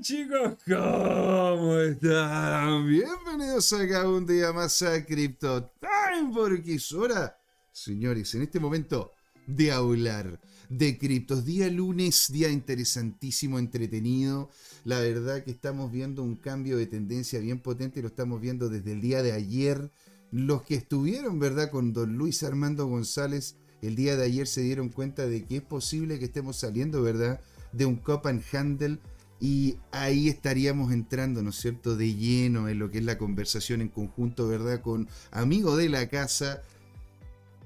chicos, ¿cómo están? Bienvenidos acá un día más a Crypto Time, porque es hora, señores, en este momento de hablar de criptos. Día lunes, día interesantísimo, entretenido. La verdad que estamos viendo un cambio de tendencia bien potente, lo estamos viendo desde el día de ayer. Los que estuvieron, ¿verdad?, con don Luis Armando González el día de ayer se dieron cuenta de que es posible que estemos saliendo, ¿verdad?, de un Cop and Handle y ahí estaríamos entrando, ¿no es cierto?, de lleno en lo que es la conversación en conjunto, ¿verdad?, con amigo de la casa,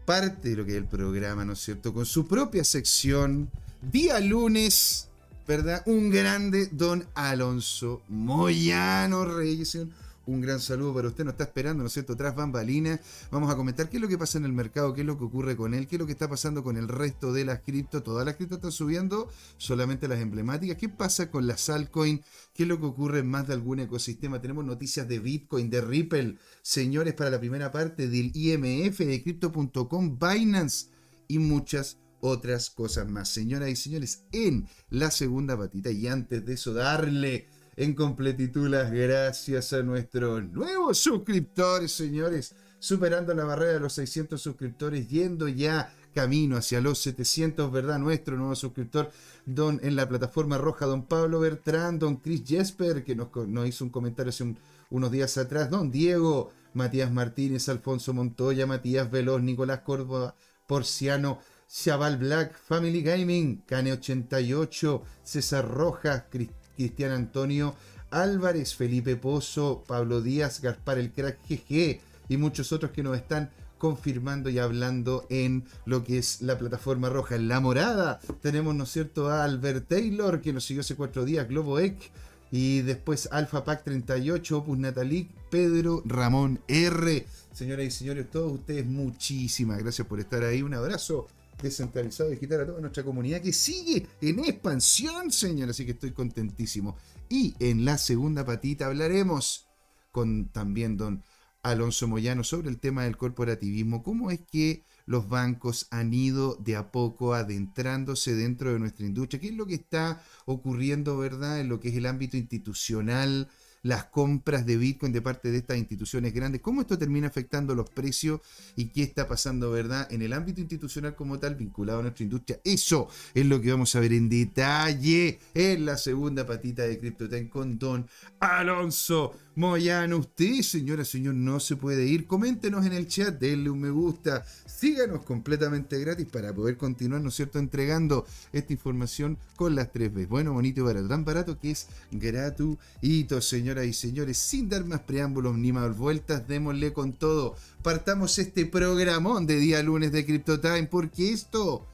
parte de lo que es el programa, ¿no es cierto?, con su propia sección, día lunes, ¿verdad?, un grande don Alonso Moyano Reyes, un gran saludo para usted. Nos está esperando, ¿no es cierto? Tras bambalinas. Vamos a comentar qué es lo que pasa en el mercado, qué es lo que ocurre con él, qué es lo que está pasando con el resto de las cripto. Todas las cripto están subiendo, solamente las emblemáticas. ¿Qué pasa con las altcoin? ¿Qué es lo que ocurre en más de algún ecosistema? Tenemos noticias de Bitcoin, de Ripple, señores, para la primera parte del IMF, de Crypto.com, Binance y muchas otras cosas más. Señoras y señores, en la segunda patita y antes de eso, darle en completitud las gracias a nuestros nuevos suscriptores, señores, superando la barrera de los 600 suscriptores, yendo ya camino hacia los 700, ¿verdad? Nuestro nuevo suscriptor, don en la plataforma roja, don Pablo Bertrán, don Chris Jesper, que nos, hizo un comentario hace unos días atrás, don Diego, Matías Martínez, Alfonso Montoya, Matías Veloz, Nicolás Córdoba, Porciano, Chaval Black, Family Gaming, Cane88, César Rojas, Cristina Cristian Antonio Álvarez, Felipe Pozo, Pablo Díaz, Gaspar el Crack GG y muchos otros que nos están confirmando y hablando en lo que es la plataforma roja. En la morada tenemos, ¿no es cierto?, a Albert Taylor, que nos siguió hace cuatro días, Globo Ek, y después Alpha Pack 38, Opus Natalic, Pedro Ramón R. Señoras y señores, todos ustedes, muchísimas gracias por estar ahí. Un abrazo descentralizado digital a toda nuestra comunidad que sigue en expansión, señor. Así que estoy contentísimo. Y en la segunda patita hablaremos con también don Alonso Moyano sobre el tema del corporativismo. ¿Cómo es que los bancos han ido de a poco adentrándose dentro de nuestra industria? ¿Qué es lo que está ocurriendo, verdad, en lo que es el ámbito institucional? Las compras de Bitcoin de parte de estas instituciones grandes, cómo esto termina afectando los precios y qué está pasando, ¿verdad? En el ámbito institucional como tal, vinculado a nuestra industria. Eso es lo que vamos a ver en detalle en la segunda patita de CryptoTime con Don Alonso Moyano. Usted, señora, señor, no se puede ir. Coméntenos en el chat, denle un me gusta, síganos completamente gratis para poder continuar, ¿no es cierto?, entregando esta información con las tres veces. Bueno, bonito y barato, tan barato que es gratuito, señor señoras y señores, sin dar más preámbulos ni más vueltas, démosle con todo. Partamos este programón de día lunes de CryptoTime, porque esto,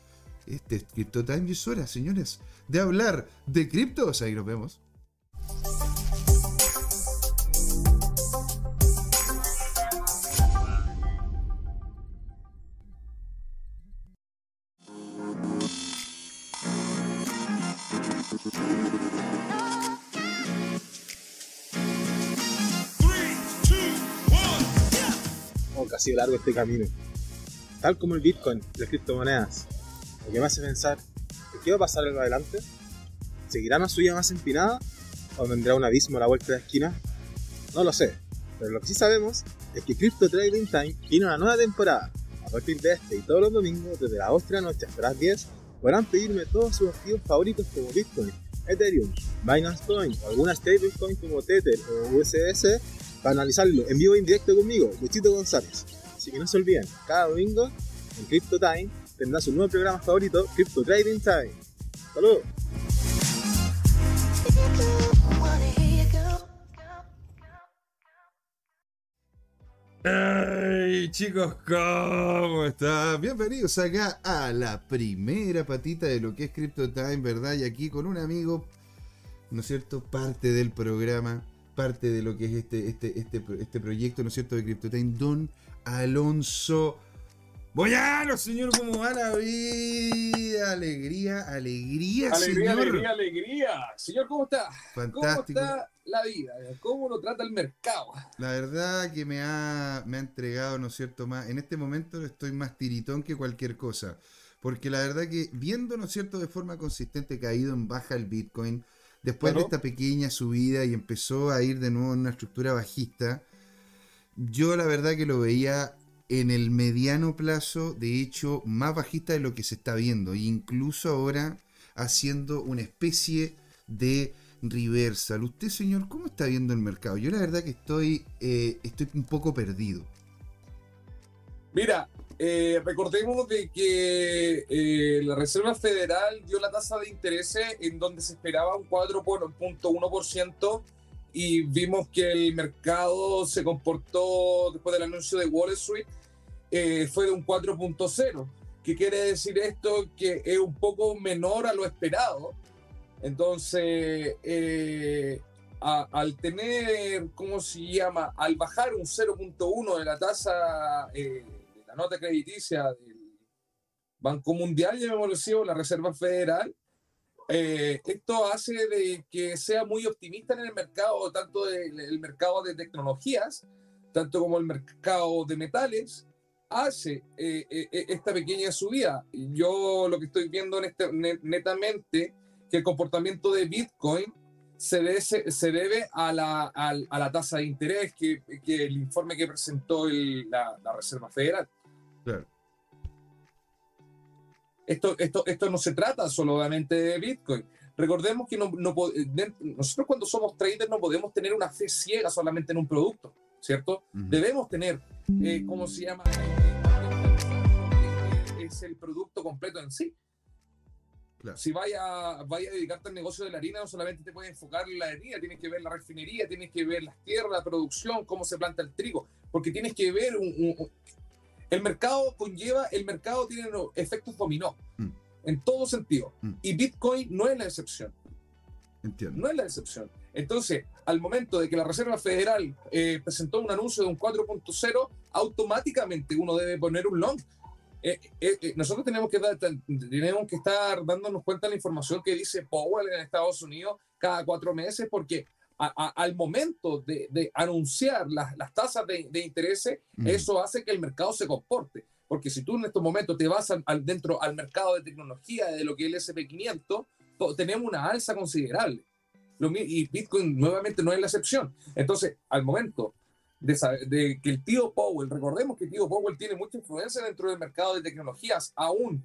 este CryptoTime es hora, señores, de hablar de criptos. Ahí nos vemos. Sido largo este camino. Tal como el Bitcoin, las criptomonedas. Lo que me hace pensar, ¿qué va a pasar en adelante? ¿Seguirá una suya más empinada? ¿O vendrá un abismo a la vuelta de la esquina? No lo sé, pero lo que sí sabemos es que Crypto Trading Time tiene una nueva temporada. A partir de este y todos los domingos, desde las 8 de la noche hasta las 10, podrán pedirme todos sus activos favoritos como Bitcoin, Ethereum, Binance Coin o alguna stablecoin como Tether o USS para analizarlo en vivo e indirecto conmigo, Luchito González. Así que no se olviden, cada domingo en Crypto Time tendrá su nuevo programa favorito, Crypto Trading Time. ¡Saludos! Hey chicos, ¿cómo están? Bienvenidos acá a la primera patita de lo que es Crypto Time, ¿verdad? Y aquí con un amigo, ¿no es cierto? Parte del programa parte de lo que es este, este, este, este proyecto, ¿no es cierto?, de CryptoTime, Don Alonso Boyano, señor, ¿cómo va la vida? Alegría, alegría, alegría señor. Alegría, alegría, Señor, ¿cómo está? Fantástico. ¿Cómo está la vida? ¿Cómo lo trata el mercado? La verdad que me ha, me ha entregado, ¿no es cierto?, más. En este momento estoy más tiritón que cualquier cosa. Porque la verdad que viendo, ¿no es cierto?, de forma consistente caído en baja el Bitcoin, después Claro. de esta pequeña subida y empezó a ir de nuevo en una estructura bajista, yo la verdad que lo veía en el mediano plazo, de hecho, más bajista de lo que se está viendo, incluso ahora haciendo una especie de reversal. Usted, señor, ¿cómo está viendo el mercado? Yo la verdad que estoy, eh, estoy un poco perdido. Mira, eh, recordemos de que eh, la Reserva Federal dio la tasa de interés en donde se esperaba un 4.1% y vimos que el mercado se comportó después del anuncio de Wall Street, eh, fue de un 4.0. ¿Qué quiere decir esto? Que es un poco menor a lo esperado. Entonces, eh, a- al tener, ¿cómo se llama? Al bajar un 0.1 de la tasa eh, nota crediticia del Banco Mundial, llamémoslo la Reserva Federal, eh, esto hace de que sea muy optimista en el mercado, tanto del el mercado de tecnologías, tanto como el mercado de metales, hace eh, eh, eh, esta pequeña subida. Yo lo que estoy viendo en este, ne- netamente, que el comportamiento de Bitcoin se debe, se, debe a, la, al- a la tasa de interés que, que el informe que presentó el- la, la Reserva Federal. Claro. Esto, esto, esto no se trata solamente de Bitcoin. Recordemos que no, no po- de- nosotros cuando somos traders no podemos tener una fe ciega solamente en un producto, ¿cierto? Debemos tener, eh, ¿cómo se llama? Es el producto completo en sí. Claro. Si vaya, vaya a dedicarte al negocio de la harina, no solamente te puedes enfocar en la harina, tienes que ver la refinería, tienes que ver las tierras, la producción, cómo se planta el trigo, porque tienes que ver un- el mercado conlleva, el mercado tiene los efectos dominó Mm. en todo sentido. Mm. Y Bitcoin no es la excepción Entiendo. no es la excepción. Entonces, al momento de que la Reserva Federal eh, presentó un anuncio de un 4.0, automáticamente uno debe poner un long. Eh, eh, nosotros tenemos que, dar- tenemos que estar dándonos cuenta de la información que dice Powell en Estados Unidos cada cuatro meses, porque a- a- al momento de, de anunciar las, las tasas de, de intereses, Ujú. eso hace que el mercado se comporte. Porque si tú en estos momentos te vas al, al- dentro al mercado de tecnología de lo que es el SP500, to- tenemos una alza considerable. Lo y Bitcoin nuevamente no es la excepción. Entonces, al momento de, saber- de que el tío Powell, recordemos que el tío Powell tiene mucha influencia dentro del mercado de tecnologías, aún.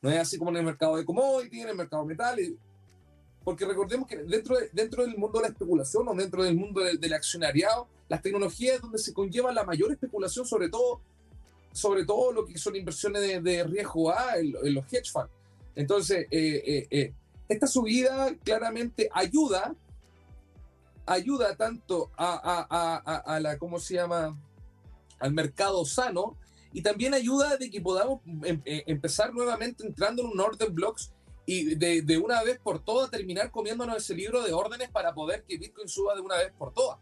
No es así como en el mercado de commodities, en el mercado de metales. Porque recordemos que dentro, de- dentro del mundo de la especulación o dentro del mundo del, del accionariado, las tecnologías es donde se conlleva la mayor especulación, sobre todo, sobre todo lo que son inversiones de, de riesgo A en, en los hedge funds. Entonces, eh, eh, eh, esta subida claramente ayuda, ayuda tanto a, a- a- a- la, ¿cómo se llama? Al mercado sano y también ayuda de que podamos em- eh, empezar nuevamente entrando en un orden blocks y de, de una vez por todas terminar comiéndonos ese libro de órdenes para poder que Bitcoin suba de una vez por todas.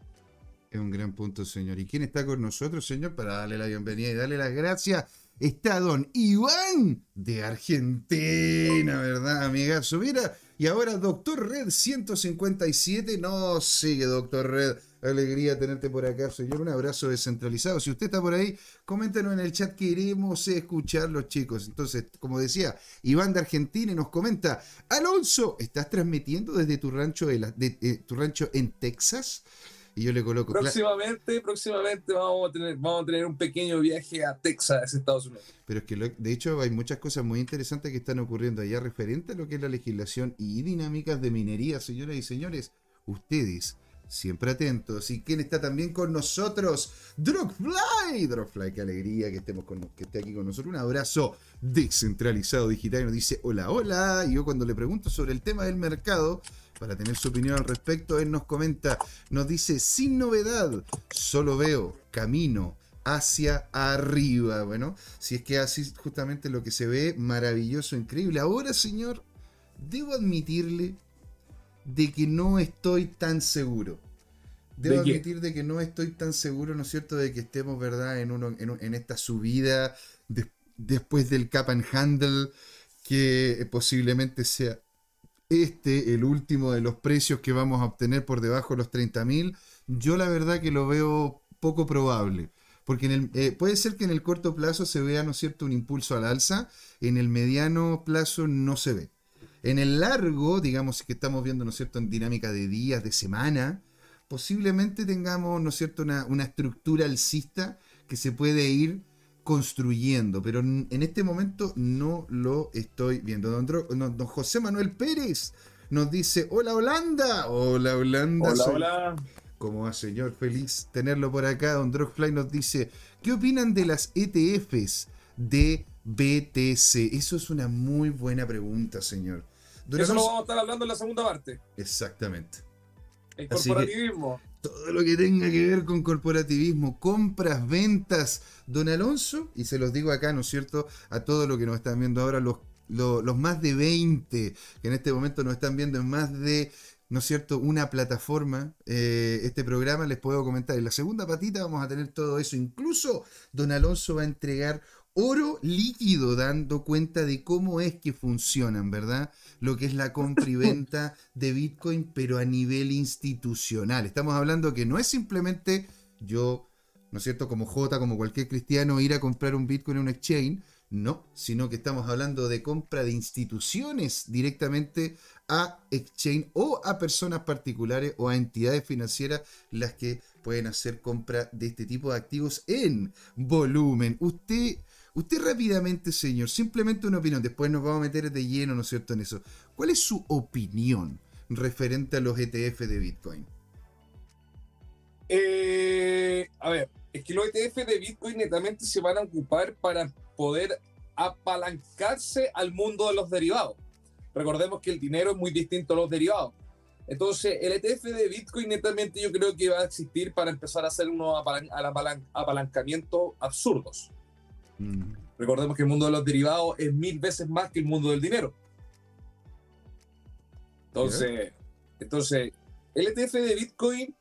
Es un gran punto, señor. ¿Y quién está con nosotros, señor? Para darle la bienvenida y darle las gracias. Está don Iván de Argentina, ¿verdad, amigazo? Mira, y ahora Doctor Red 157 no sigue, Doctor Red. Alegría tenerte por acá, señor. Un abrazo descentralizado. Si usted está por ahí, coméntenos en el chat que iremos a escucharlos, chicos. Entonces, como decía, Iván de Argentina y nos comenta, Alonso, ¿estás transmitiendo desde tu rancho, de la- de- eh, tu rancho en Texas? Y yo le coloco... "Cla- Próximamente, próximamente vamos a tener, vamos a tener un pequeño viaje a Texas, Estados Unidos. Pero es que lo- de hecho hay muchas cosas muy interesantes que están ocurriendo allá referente a lo que es la legislación y dinámicas de minería, señoras y señores. Ustedes, siempre atentos. ¿Y quién está también con nosotros? Drogfly. Drogfly, qué alegría que estemos con, que esté aquí con nosotros. Un abrazo descentralizado digital. Y nos dice hola, hola. Y yo cuando le pregunto sobre el tema del mercado, para tener su opinión al respecto, él nos comenta, nos dice, sin novedad, solo veo camino hacia arriba. Bueno, si es que así justamente lo que se ve, maravilloso, increíble. Ahora, señor, debo admitirle de que no estoy tan seguro. Debo ¿De admitir de que no estoy tan seguro, ¿no es cierto?, de que estemos, ¿verdad?, en, uno, en, esta subida de- después del cap and handle, que eh, posiblemente sea este el último de los precios que vamos a obtener por debajo de los 30.000. Yo la verdad que lo veo poco probable. Porque en el, eh, puede ser que en el corto plazo se vea, ¿no es cierto?, un impulso al alza, en el mediano plazo no se ve. En el largo, digamos que estamos viendo, ¿no es cierto?, en dinámica de días, de semana, posiblemente tengamos, ¿no es cierto?, una, una estructura alcista que se puede ir construyendo, pero en este momento no lo estoy viendo. Don, don José Manuel Pérez nos dice, hola Holanda, hola Holanda. Hola, hola. ¿Cómo va, señor? Feliz tenerlo por acá. Don Drogfly nos dice, ¿qué opinan de las ETFs de BTC? Eso es una muy buena pregunta, señor. Eso lo vamos a estar hablando en la segunda parte. Exactamente. El corporativismo. todo lo que tenga que ver con corporativismo, compras, ventas, don Alonso, y se los digo acá, ¿no es cierto? A todos los que nos están viendo ahora, los, los, más de 20 que en este momento nos están viendo en más de ¿no es cierto?, una plataforma, eh, este programa, les puedo comentar. En la segunda patita vamos a tener todo eso. Incluso don Alonso va a entregar oro líquido dando cuenta de cómo es que funcionan, ¿verdad? Lo que es la compra y venta de Bitcoin, pero a nivel institucional. Estamos hablando que no es simplemente yo, ¿no es cierto?, como J, como cualquier cristiano, ir a comprar un Bitcoin en un exchange. No, sino que estamos hablando de compra de instituciones directamente a exchange o a personas particulares o a entidades financieras las que pueden hacer compra de este tipo de activos en volumen. Usted Usted rápidamente, señor, simplemente una opinión, después nos vamos a meter de lleno, ¿no es cierto?, en eso. ¿Cuál es su opinión referente a los ETF de Bitcoin? Eh, a ver, es que los ETF de Bitcoin netamente se van a ocupar para poder apalancarse al mundo de los derivados. Recordemos que el dinero es muy distinto a los derivados. Entonces, el ETF de Bitcoin netamente yo creo que va a existir para empezar a hacer unos apalancamientos absurdos. Mm. Recordemos que el mundo de los derivados es mil veces más que el mundo del dinero. Entonces, entonces el ETF de Bitcoin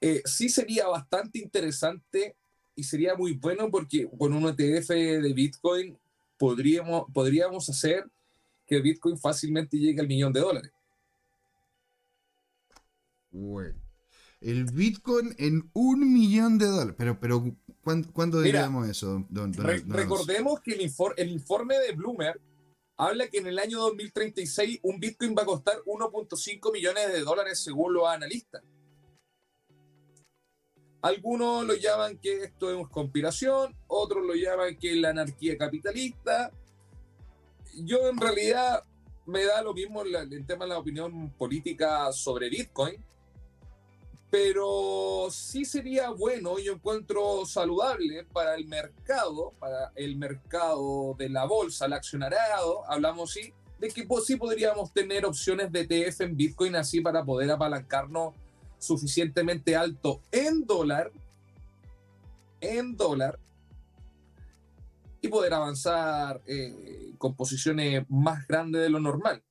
eh, sí sería bastante interesante y sería muy bueno porque con un ETF de Bitcoin podríamos, podríamos hacer que Bitcoin fácilmente llegue al millón de dólares. Bueno. El Bitcoin en un millón de dólares. Pero, pero ¿cuándo, diríamos eso, recordemos que el, informe de Bloomberg habla que en el año 2036 un Bitcoin va a costar 1.5 millones de dólares según los analistas. Algunos lo llaman que esto es conspiración, otros lo llaman que es la anarquía capitalista. Yo en realidad me da lo mismo el tema de la opinión política sobre Bitcoin pero sí sería bueno, yo encuentro saludable para el mercado, para el mercado de la bolsa, el accionariado, hablamos sí, de que sí podríamos tener opciones de ETF en Bitcoin así para poder apalancarnos suficientemente alto en dólar, en dólar, y poder avanzar eh, con posiciones más grandes de lo normal.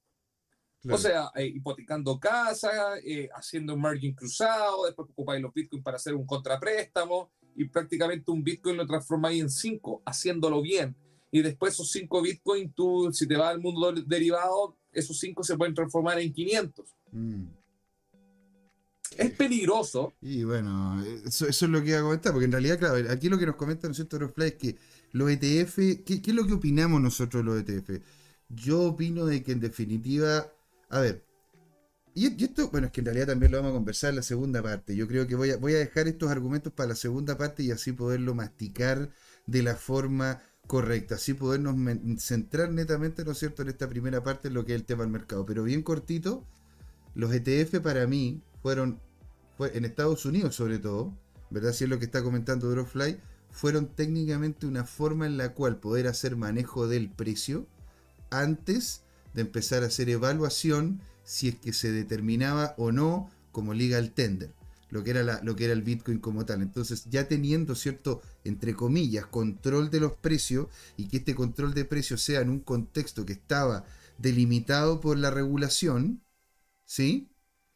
O sea, eh, hipotecando casa, eh, haciendo un margin cruzado, después ocupáis los bitcoins para hacer un contrapréstamo y prácticamente un bitcoin lo transformáis en cinco, haciéndolo bien. Y después esos cinco bitcoins, tú, si te vas al mundo derivado, esos cinco se pueden transformar en 500. Mm. Es peligroso. Y bueno, eso, es lo que iba a comentar, porque en realidad, claro, aquí lo que nos comentan, ¿no es cierto, es que los ETF, ¿qué, ¿qué es lo que opinamos nosotros de los ETF? Yo opino de que en definitiva a ver. Y, esto, bueno, es que en realidad también lo vamos a conversar en la segunda parte. Yo creo que voy a, voy a dejar estos argumentos para la segunda parte y así poderlo masticar de la forma correcta. Así podernos centrar netamente, ¿no es cierto?, en esta primera parte en lo que es el tema del mercado. Pero bien cortito, los ETF para mí fueron, fue, en Estados Unidos sobre todo, ¿verdad? Si es lo que está comentando Dropfly, fueron técnicamente una forma en la cual poder hacer manejo del precio antes de empezar a hacer evaluación si es que se determinaba o no como legal tender, lo que era, lo que era el Bitcoin como tal. Entonces, ya teniendo cierto, entre comillas, control de los precios y que este control de precios sea en un contexto que estaba delimitado por la regulación, ¿sí?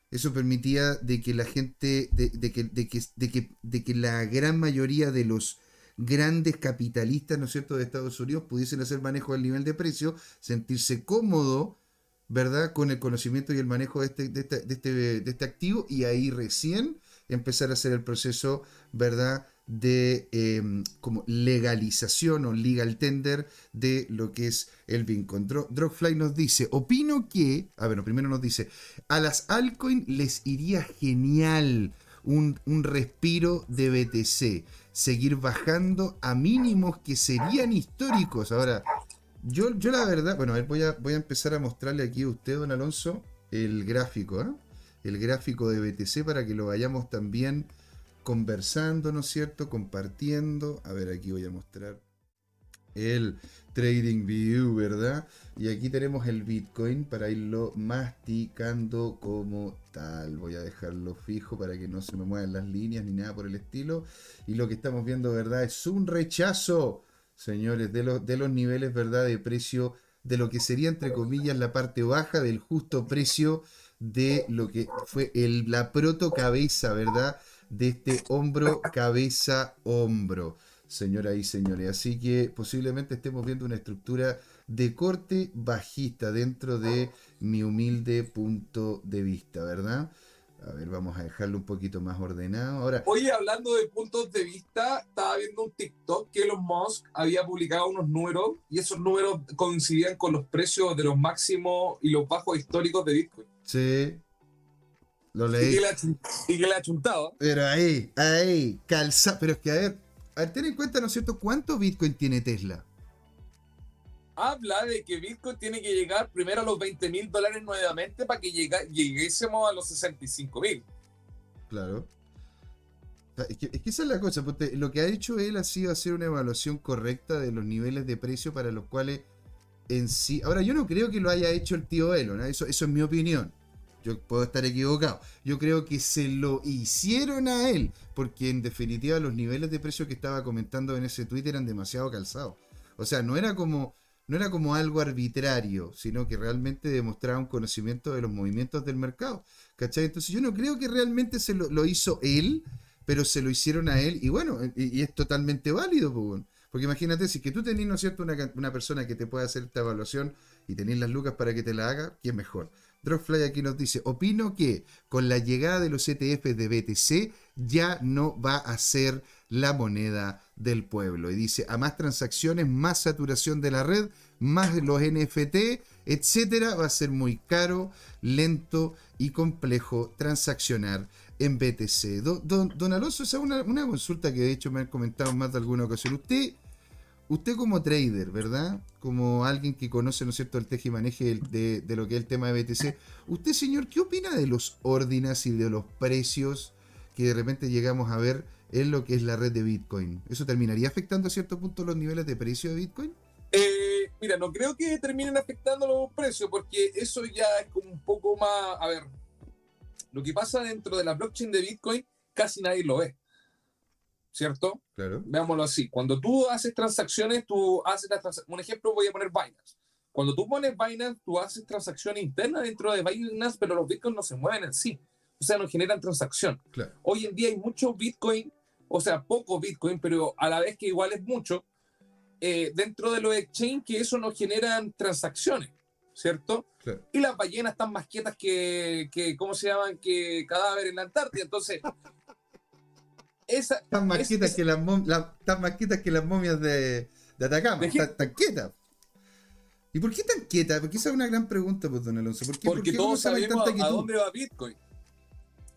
Eso permitía de que la gente, de, que, de, que, de, que, de que la gran mayoría de los grandes capitalistas, ¿no es cierto?, de Estados Unidos pudiesen hacer manejo del nivel de precio, sentirse cómodo, ¿verdad?, con el conocimiento y el manejo de este, de este, de este, de este activo y ahí recién empezar a hacer el proceso, ¿verdad? de em, como legalización o legal tender de lo que es el Bitcoin. Drogfly nos dice, opino que, a ver, primero nos dice, a las altcoins les iría genial un, un, respiro de BTC, seguir bajando a mínimos que serían históricos. Ahora, yo, yo la verdad, bueno, a ver, voy a, voy a empezar a mostrarle aquí a usted, don Alonso, el gráfico, ¿eh? el gráfico de BTC para que lo vayamos también conversando, ¿no es cierto? Compartiendo. A ver, aquí voy a mostrar el Trading View, ¿verdad? Y aquí tenemos el Bitcoin para irlo masticando como tal. Voy a dejarlo fijo para que no se me muevan las líneas ni nada por el estilo. Y lo que estamos viendo, ¿verdad? Es un rechazo, señores, de, los, de los niveles, ¿verdad? De precio de lo que sería, entre comillas, la parte baja del justo precio de lo que fue el, la proto cabeza, ¿verdad? de este hombro, cabeza, hombro, señoras y señores. Así que posiblemente estemos viendo una estructura de corte bajista dentro de mi humilde punto de vista, ¿verdad? A ver, vamos a dejarlo un poquito más ordenado. Ahora, Oye, hablando de puntos de vista, estaba viendo un TikTok que Elon Musk había publicado unos números y esos números coincidían con los precios de los máximos y los bajos históricos de Bitcoin. Sí, lo leí. Y que le ha, chuntado. Pero ahí, ahí, calza. Pero es que, a ver, a ver, ten en cuenta, ¿no es cierto? ¿Cuánto Bitcoin tiene Tesla? Habla de que Bitcoin tiene que llegar primero a los 20 mil dólares nuevamente para que lleguésemos a los 65 mil. Claro. Es que, esa es la cosa, porque lo que ha hecho él ha sido hacer una evaluación correcta de los niveles de precio para los cuales en sí... Ahora, yo no creo que lo haya hecho el tío Elon, eso, eso es mi opinión. Yo puedo estar equivocado. Yo creo que se lo hicieron a él, porque en definitiva los niveles de precio que estaba comentando en ese tweet eran demasiado calzados. O sea, no era como no era como algo arbitrario, sino que realmente demostraba un conocimiento de los movimientos del mercado. ¿Cachai? Entonces yo no creo que realmente se lo, hizo él, pero se lo hicieron a él y bueno, y, es totalmente válido, porque imagínate, si que tú tenés, ¿no es cierto?, una, una, persona que te pueda hacer esta evaluación y tenés las lucas para que te la haga, ¿quién mejor? Dropfly aquí nos dice, opino que con la llegada de los ETF de BTC ya no va a ser la moneda del pueblo. Y dice, a más transacciones, más saturación de la red, más los NFT, etcétera, va a ser muy caro, lento y complejo transaccionar en BTC. Don, Alonso, esa es una, una, consulta que de hecho me han comentado más de alguna ocasión. ¿Usted usted como trader, ¿verdad? Como alguien que conoce, ¿no es cierto?, el teje y maneje de, lo que es el tema de BTC. Usted, señor, ¿qué opina de los órdenes y de los precios que de repente llegamos a ver en lo que es la red de Bitcoin? ¿Eso terminaría afectando a cierto punto los niveles de precio de Bitcoin? Eh, mira, no creo que terminen afectando los precios porque eso ya es como un poco más, a ver, lo que pasa dentro de la blockchain de Bitcoin casi nadie lo ve. ¿Cierto? Claro. Veámoslo así. Cuando tú haces transacciones, tú haces un ejemplo, voy a poner Binance. Cuando tú pones Binance, tú haces transacciones internas dentro de Binance, pero los bitcoins no se mueven en sí. O sea, no generan transacción. Claro. Hoy en día hay mucho bitcoin, o sea, poco bitcoin, pero a la vez que igual es mucho, eh, dentro de los exchange que eso no generan transacciones, ¿cierto? Claro. Y las ballenas están más quietas que, que, ¿cómo se llaman? Que cadáver en la Antártida. Entonces, esa, tan más que, las que las momias de, de Atacama. Tan, quietas. ¿Y por qué tan quieta? Porque esa es una gran pregunta, pues, don Alonso. ¿Por qué, Porque todos sabemos a, dónde va Bitcoin.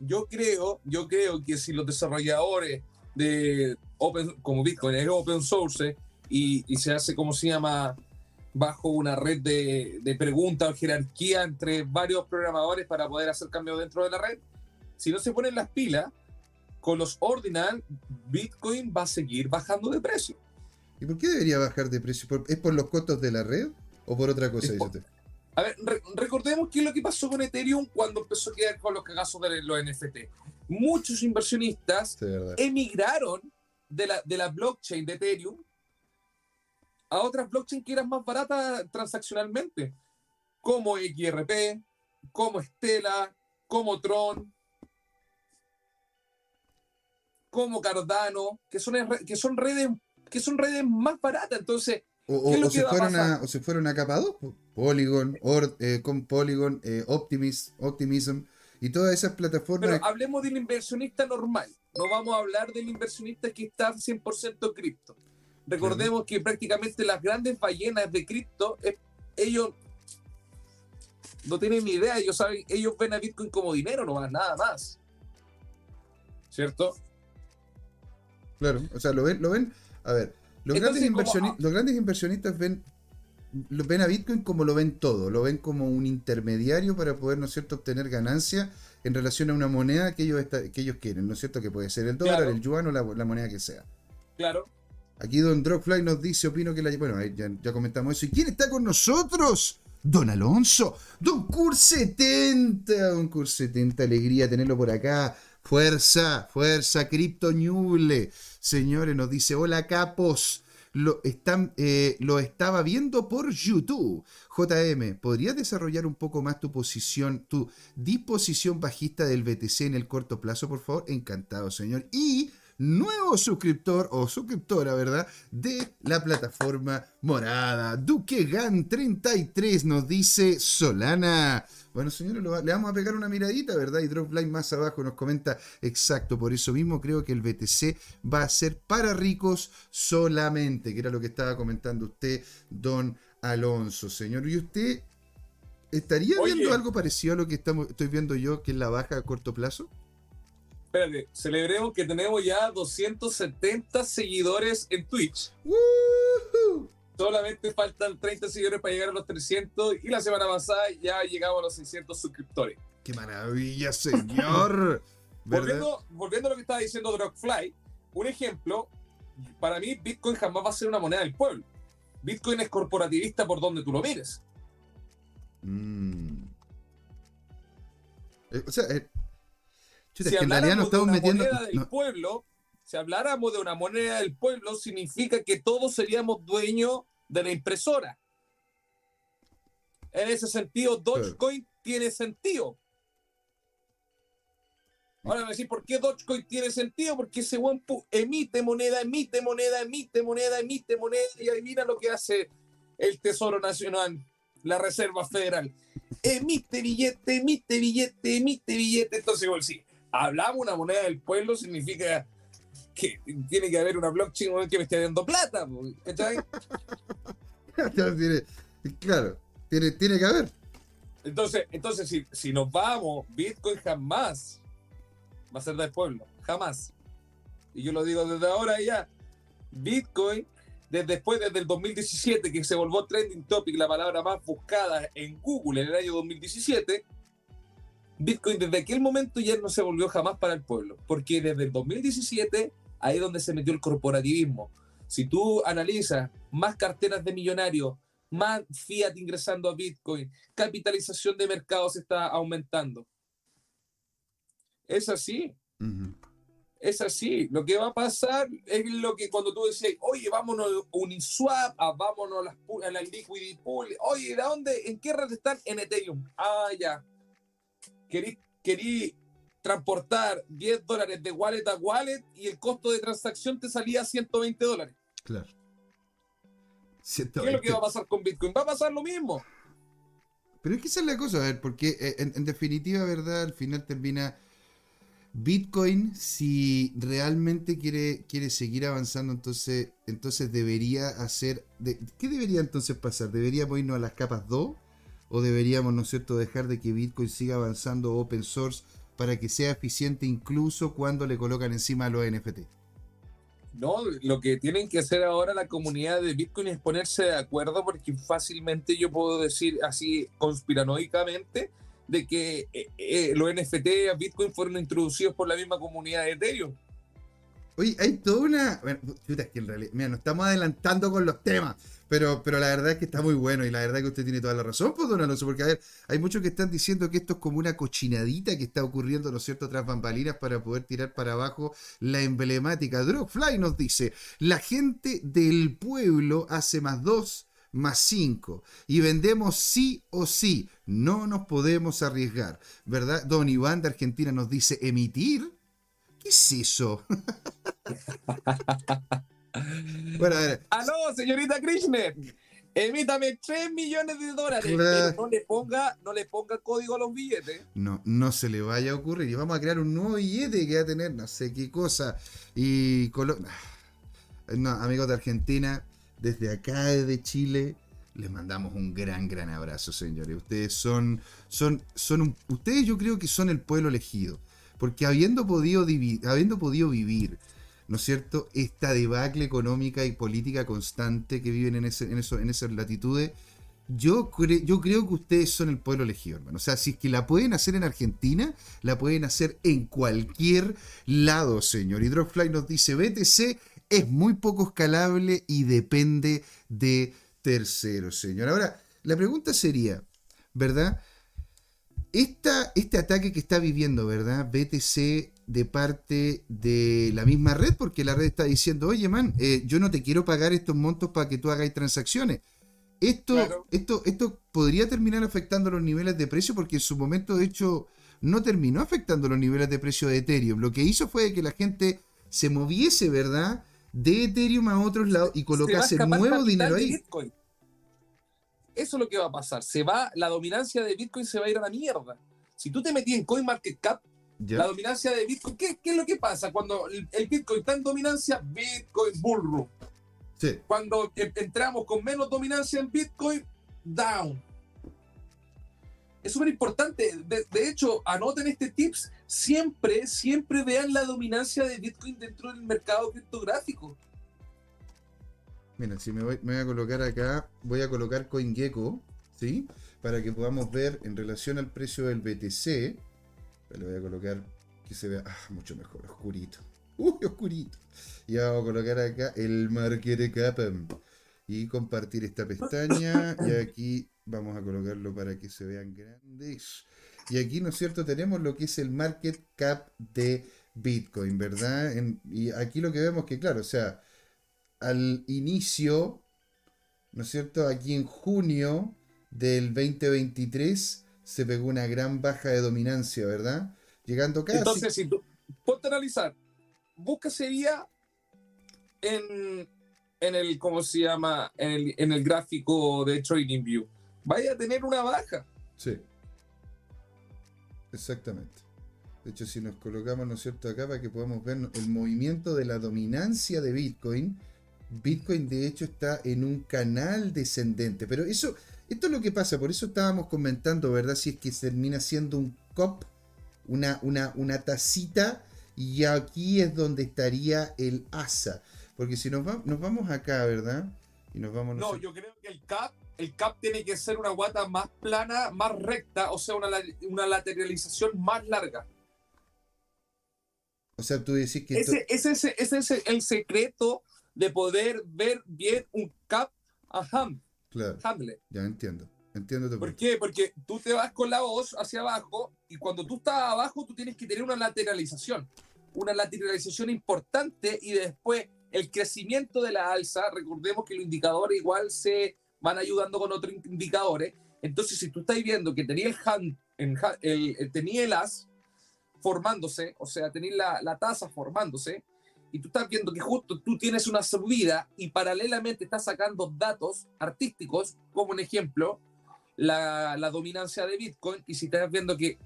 Yo creo, yo creo que si los desarrolladores de open, como Bitcoin es open source y, y se hace, como se llama, bajo una red de, de preguntas o jerarquía entre varios programadores para poder hacer cambios dentro de la red, si no se ponen las pilas, con los ordinal, Bitcoin va a seguir bajando de precio. ¿Y por qué debería bajar de precio? ¿Es por los costos de la red o por otra cosa? A ver, recordemos qué es lo que pasó con Ethereum cuando empezó a quedar con los cagazos de los NFT. Muchos inversionistas emigraron de la, de la blockchain de Ethereum a otras blockchains que eran más baratas transaccionalmente, como XRP, como Stella, como Tron, como Cardano, que son, que son redes que son redes más baratas. Entonces, o, se fueron a, o, se fueron a, capa 2, Polygon, or, eh, con Polygon, eh, Optimism, y todas esas plataformas. Pero hablemos del inversionista normal. No vamos a hablar del inversionista que está 100% cripto. Recordemos que prácticamente las grandes ballenas de cripto, eh, ellos no tienen ni idea, ellos saben, ellos ven a Bitcoin como dinero, no más, nada más. ¿Cierto? Claro, o sea, lo ven, lo ven, a ver, los, grandes, inversionistas, los grandes inversionistas ven, lo ven a Bitcoin como lo ven todo, lo ven como un intermediario para poder, ¿no es cierto?, obtener ganancia en relación a una moneda que ellos, que ellos quieren, ¿no es cierto?, que puede ser el dólar, el yuan o la, moneda que sea. Claro. Aquí Don Dropfly nos dice, opino que la... Bueno, ya, ya comentamos eso. ¿Y quién está con nosotros? Don Alonso, Don Cur 70, Don Cur 70, alegría tenerlo por acá. Fuerza, fuerza, Crypto Ñuble. Señores, nos dice, hola capos. Lo, están, eh, lo estaba viendo por YouTube. JM, ¿podrías desarrollar un poco más tu posición, tu disposición bajista del BTC en el corto plazo, por favor? Encantado, señor. Y nuevo suscriptor o suscriptora, ¿verdad? De la plataforma morada. Duquegan33 nos dice Solana. Bueno, señores, le vamos a pegar una miradita, ¿verdad? Y Dropline más abajo nos comenta exacto. Por eso mismo creo que el BTC va a ser para ricos solamente, que era lo que estaba comentando usted, don Alonso, señor. ¿Y usted estaría viendo algo parecido a lo que estamos, estoy viendo yo, que es la baja a corto plazo? espérate, celebremos que tenemos ya 270 seguidores en Twitch. Solamente faltan 30 seguidores para llegar a los 300 y la semana pasada ya llegamos a los 600 suscriptores. ¡Qué maravilla, señor! volviendo, volviendo, a lo que estaba diciendo Dropfly, un ejemplo, para mí Bitcoin jamás va a ser una moneda del pueblo. Bitcoin es corporativista por donde tú lo mires. Mm. Eh, o sea, eh, si habláramos de una moneda del pueblo, si habláramos de una moneda del pueblo, significa que todos seríamos dueños de la impresora. En ese sentido, Dogecoin tiene sentido. Ahora me decir, ¿por qué Dogecoin tiene sentido? Porque ese one emite moneda, emite moneda, emite moneda, emite moneda, y ahí mira lo que hace el Tesoro Nacional, la Reserva Federal. Emite billete, emite billete, emite billete. Entonces, igual sí, hablamos una moneda del pueblo, significa que tiene que haber una blockchain que me esté dando plata. claro, tiene, tiene que haber. Entonces, entonces si, si nos vamos, Bitcoin jamás va a ser del pueblo, jamás. Y yo lo digo desde ahora ya. Bitcoin, desde después, desde el 2017, que se volvió trending topic, la palabra más buscada en Google en el año 2017, Bitcoin desde aquel momento ya no se volvió jamás para el pueblo, porque desde el 2017 ahí es donde se metió el corporativismo. Si tú analizas más carteras de millonarios, más fiat ingresando a Bitcoin, capitalización de mercados está aumentando. Es así. Es así. Lo que va a pasar es lo que cuando tú dices, oye, vámonos a Uniswap, ah, vámonos a la a las Liquidity Pool. Oye, ¿de dónde? ¿En qué red están? En Ethereum. Ah, ya querí, transportar 10 dólares de wallet a wallet y el costo de transacción te salía 120 dólares. Claro. ¿Qué es lo que va a pasar con Bitcoin? Va a pasar lo mismo. Pero es que esa es la cosa, a ver, porque eh, en, definitiva, ¿verdad? Al final termina Bitcoin, si realmente quiere, quiere seguir avanzando, entonces, entonces debería hacer... ¿Qué debería entonces pasar? ¿Deberíamos irnos a las capas 2? o deberíamos, ¿no es cierto?, dejar de que Bitcoin siga avanzando open source para que sea eficiente incluso cuando le colocan encima los NFT. No, lo que tienen que hacer ahora la comunidad de Bitcoin es ponerse de acuerdo porque fácilmente yo puedo decir así conspiranoicamente de que eh, eh, los NFT a Bitcoin fueron introducidos por la misma comunidad de Ethereum. Oye, hay toda una... Bueno, es que en realidad, mira, nos estamos adelantando con los temas. Pero, pero la verdad es que está muy bueno y la verdad es que usted tiene toda la razón, pues, don Alonso, porque a ver, hay muchos que están diciendo que esto es como una cochinadita que está ocurriendo, ¿no es cierto?, tras bambalinas para poder tirar para abajo la emblemática. Drogfly nos dice, la gente del pueblo hace más dos más cinco y vendemos sí o sí, no nos podemos arriesgar, ¿verdad? Don Iván de Argentina nos dice, emitir. ¿Qué es eso? Bueno, a ver. ¡Aló, señorita Krishner! Emítame 3 millones de dólares, Claro. pero no le ponga, no le ponga código a los billetes. No, no se le vaya a ocurrir. Y vamos a crear un nuevo billete que va a tener no sé qué cosa. Y Colo- Ah, no, amigos de Argentina, desde acá, desde Chile, les mandamos un gran, gran abrazo, señores. Ustedes son, son, son un- ustedes yo creo que son el pueblo elegido. Porque habiendo podido, habiendo podido vivir, ¿no es cierto?, esta debacle económica y política constante que viven en, esas latitudes, yo, yo creo que ustedes son el pueblo elegido, hermano. O sea, si es que la pueden hacer en Argentina, la pueden hacer en cualquier lado, señor. Y Dropfly nos dice, BTC es muy poco escalable y depende de terceros, señor. Ahora, la pregunta sería, ¿verdad? Esta, este ataque que está viviendo, ¿verdad? BTC de parte de la misma red, porque la red está diciendo, oye, man, eh, yo no te quiero pagar estos montos para que tú hagáis transacciones. Esto, Claro. esto, esto podría terminar afectando los niveles de precio porque en su momento, de hecho, no terminó afectando los niveles de precio de Ethereum. Lo que hizo fue que la gente se moviese, ¿verdad? De Ethereum a otros lados y colocase nuevo dinero ahí. Bitcoin. Eso es lo que va a pasar. Se va, la dominancia de Bitcoin se va a ir a la mierda. Si tú te metías en CoinMarketCap, Ya. la dominancia de Bitcoin, ¿qué, qué es lo que pasa? Cuando el, Bitcoin está en dominancia, Bitcoin run. Sí. Cuando en- entramos con menos dominancia en Bitcoin, down. Es súper importante. De, de hecho, anoten este tips. Siempre, siempre vean la dominancia de Bitcoin dentro del mercado criptográfico. Mira, si me voy, me voy a colocar acá, voy a colocar CoinGecko, ¿sí? Para que podamos ver en relación al precio del BTC. Le voy a colocar que se vea ah, mucho mejor, oscurito. Uy, oscurito. Y vamos a colocar acá el market cap y compartir esta pestaña. Y aquí vamos a colocarlo para que se vean grandes. Y aquí, ¿no es cierto? Tenemos lo que es el market cap de Bitcoin, ¿verdad? Y aquí lo que vemos que, claro, o sea, al inicio, ¿no es cierto? Aquí en junio del 2023 se pegó una gran baja de dominancia, ¿verdad? Llegando casi... Entonces, si tú ponte a analizar, busca ese día en, en el, ¿cómo se llama? En el, en el gráfico de TradingView. Vaya a tener una baja. Sí. Exactamente. De hecho, si nos colocamos, ¿no es cierto?, acá para que podamos ver el movimiento de la dominancia de Bitcoin, Bitcoin de hecho está en un canal descendente. Pero eso, esto es lo que pasa, por eso estábamos comentando, ¿verdad? Si es que termina siendo un cop, una, una, una tacita, y aquí es donde estaría el asa. Porque si nos, va- nos vamos acá, ¿verdad? Y nos vamos... No, sé- yo creo que el cap, el cap tiene que ser una guata más plana, más recta, o sea, una, una lateralización más larga. O sea, tú decís que... esto- ese, ese, ese es el secreto de poder ver bien un cap a ham, Claro, handle. ya entiendo. Entiendo ¿Por qué? Porque tú te vas con la voz hacia abajo y cuando tú estás abajo tú tienes que tener una lateralización. Una lateralización importante y después el crecimiento de la alza, recordemos que los indicadores igual se van ayudando con otros indicadores. Entonces, si tú estás viendo que tenía el hand, el, el- tenía el as formándose, o sea, tenía la, la tasa formándose, y tú estás viendo que justo tú tienes una subida y paralelamente estás sacando datos artísticos, como un ejemplo, la, la dominancia de Bitcoin y si estás viendo que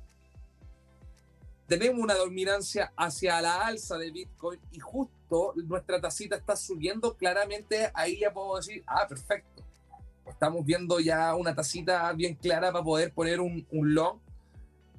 tenemos una dominancia hacia la alza de Bitcoin y justo nuestra tacita está subiendo, claramente ahí ya puedo decir, ah, perfecto. Estamos viendo ya una tacita bien clara para poder poner un, un long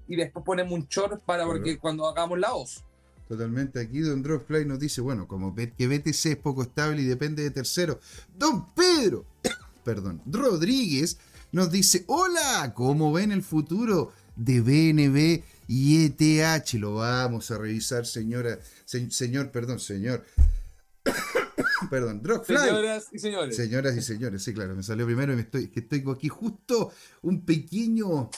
y después ponemos un short para porque cuando hagamos la OS. Totalmente. Aquí Don Dropfly nos dice, bueno, como que BTC es poco estable y depende de terceros. Don Pedro, perdón, Rodríguez nos dice, hola, ¿cómo ven el futuro de BNB y ETH? Lo vamos a revisar, señora, se- señor, perdón, señor. perdón, Dropfly. Señoras y señores. Señoras y señores, sí, claro, me salió primero y me estoy, que estoy aquí justo un pequeño,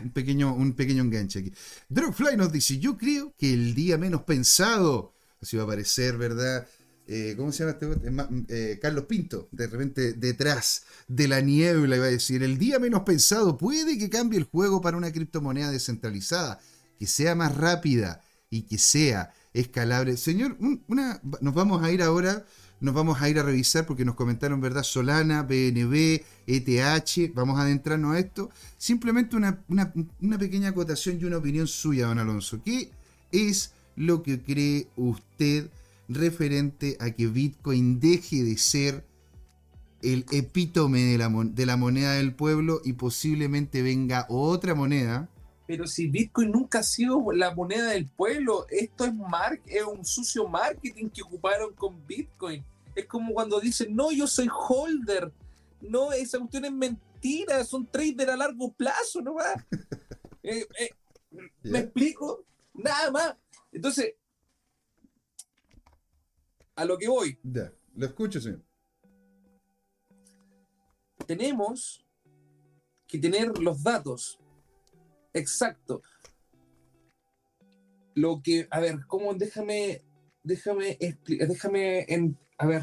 un pequeño, un pequeño enganche aquí. Dropfly nos dice, yo creo que el día menos pensado, así va a aparecer, ¿verdad? Eh, ¿Cómo se llama este? bot? Eh, eh, Carlos Pinto, de repente detrás de la niebla, iba a decir, el día menos pensado puede que cambie el juego para una criptomoneda descentralizada, que sea más rápida y que sea escalable. Señor, un- una, nos vamos a ir ahora nos vamos a ir a revisar porque nos comentaron, ¿verdad? Solana, BNB, ETH, vamos a adentrarnos a esto. Simplemente una, una pequeña acotación y una opinión suya, don Alonso. ¿Qué es lo que cree usted referente a que Bitcoin deje de ser el epítome de la, de la moneda del pueblo y posiblemente venga otra moneda pero si Bitcoin nunca ha sido la moneda del pueblo, esto es, mar es un sucio marketing que ocuparon con Bitcoin. Es como cuando dicen, no, yo soy holder. No, esa cuestión es mentira, son trader a largo plazo, ¿no va? Eh, eh, ¿Me explico? Nada más. Entonces, a lo que voy. Ya, lo escucho, señor. Tenemos que tener los datos Exacto. Lo que, a ver, ¿cómo? Déjame, déjame, déjame, en, a ver,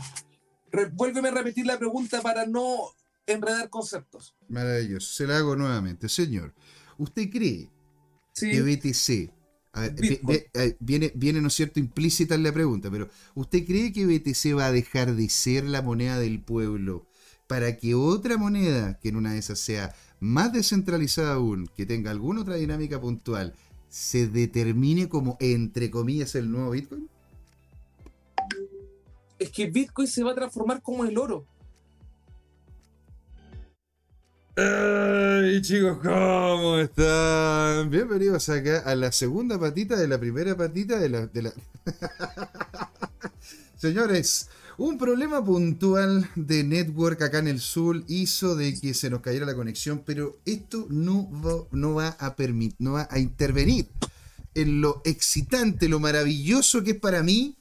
vuélveme a repetir la pregunta para no enredar conceptos. Maravilloso, se la hago nuevamente. Señor, ¿usted cree que BTC, viene, viene, ¿no es cierto?, implícita en la pregunta, pero ¿usted cree que BTC va a dejar de ser la moneda del pueblo para que otra moneda, que en una de esas sea más descentralizada aún, que tenga alguna otra dinámica puntual, se determine como, entre comillas, el nuevo Bitcoin? Es que Bitcoin se va a transformar como el oro. ¡Ay, chicos! ¿Cómo están? Bienvenidos acá a la segunda patita de la primera patita de la... De la... Señores, un problema puntual de network acá en el sur hizo de que se nos cayera la conexión, pero esto no va, no va a permitir, no va a intervenir en lo excitante, lo maravilloso que es para mí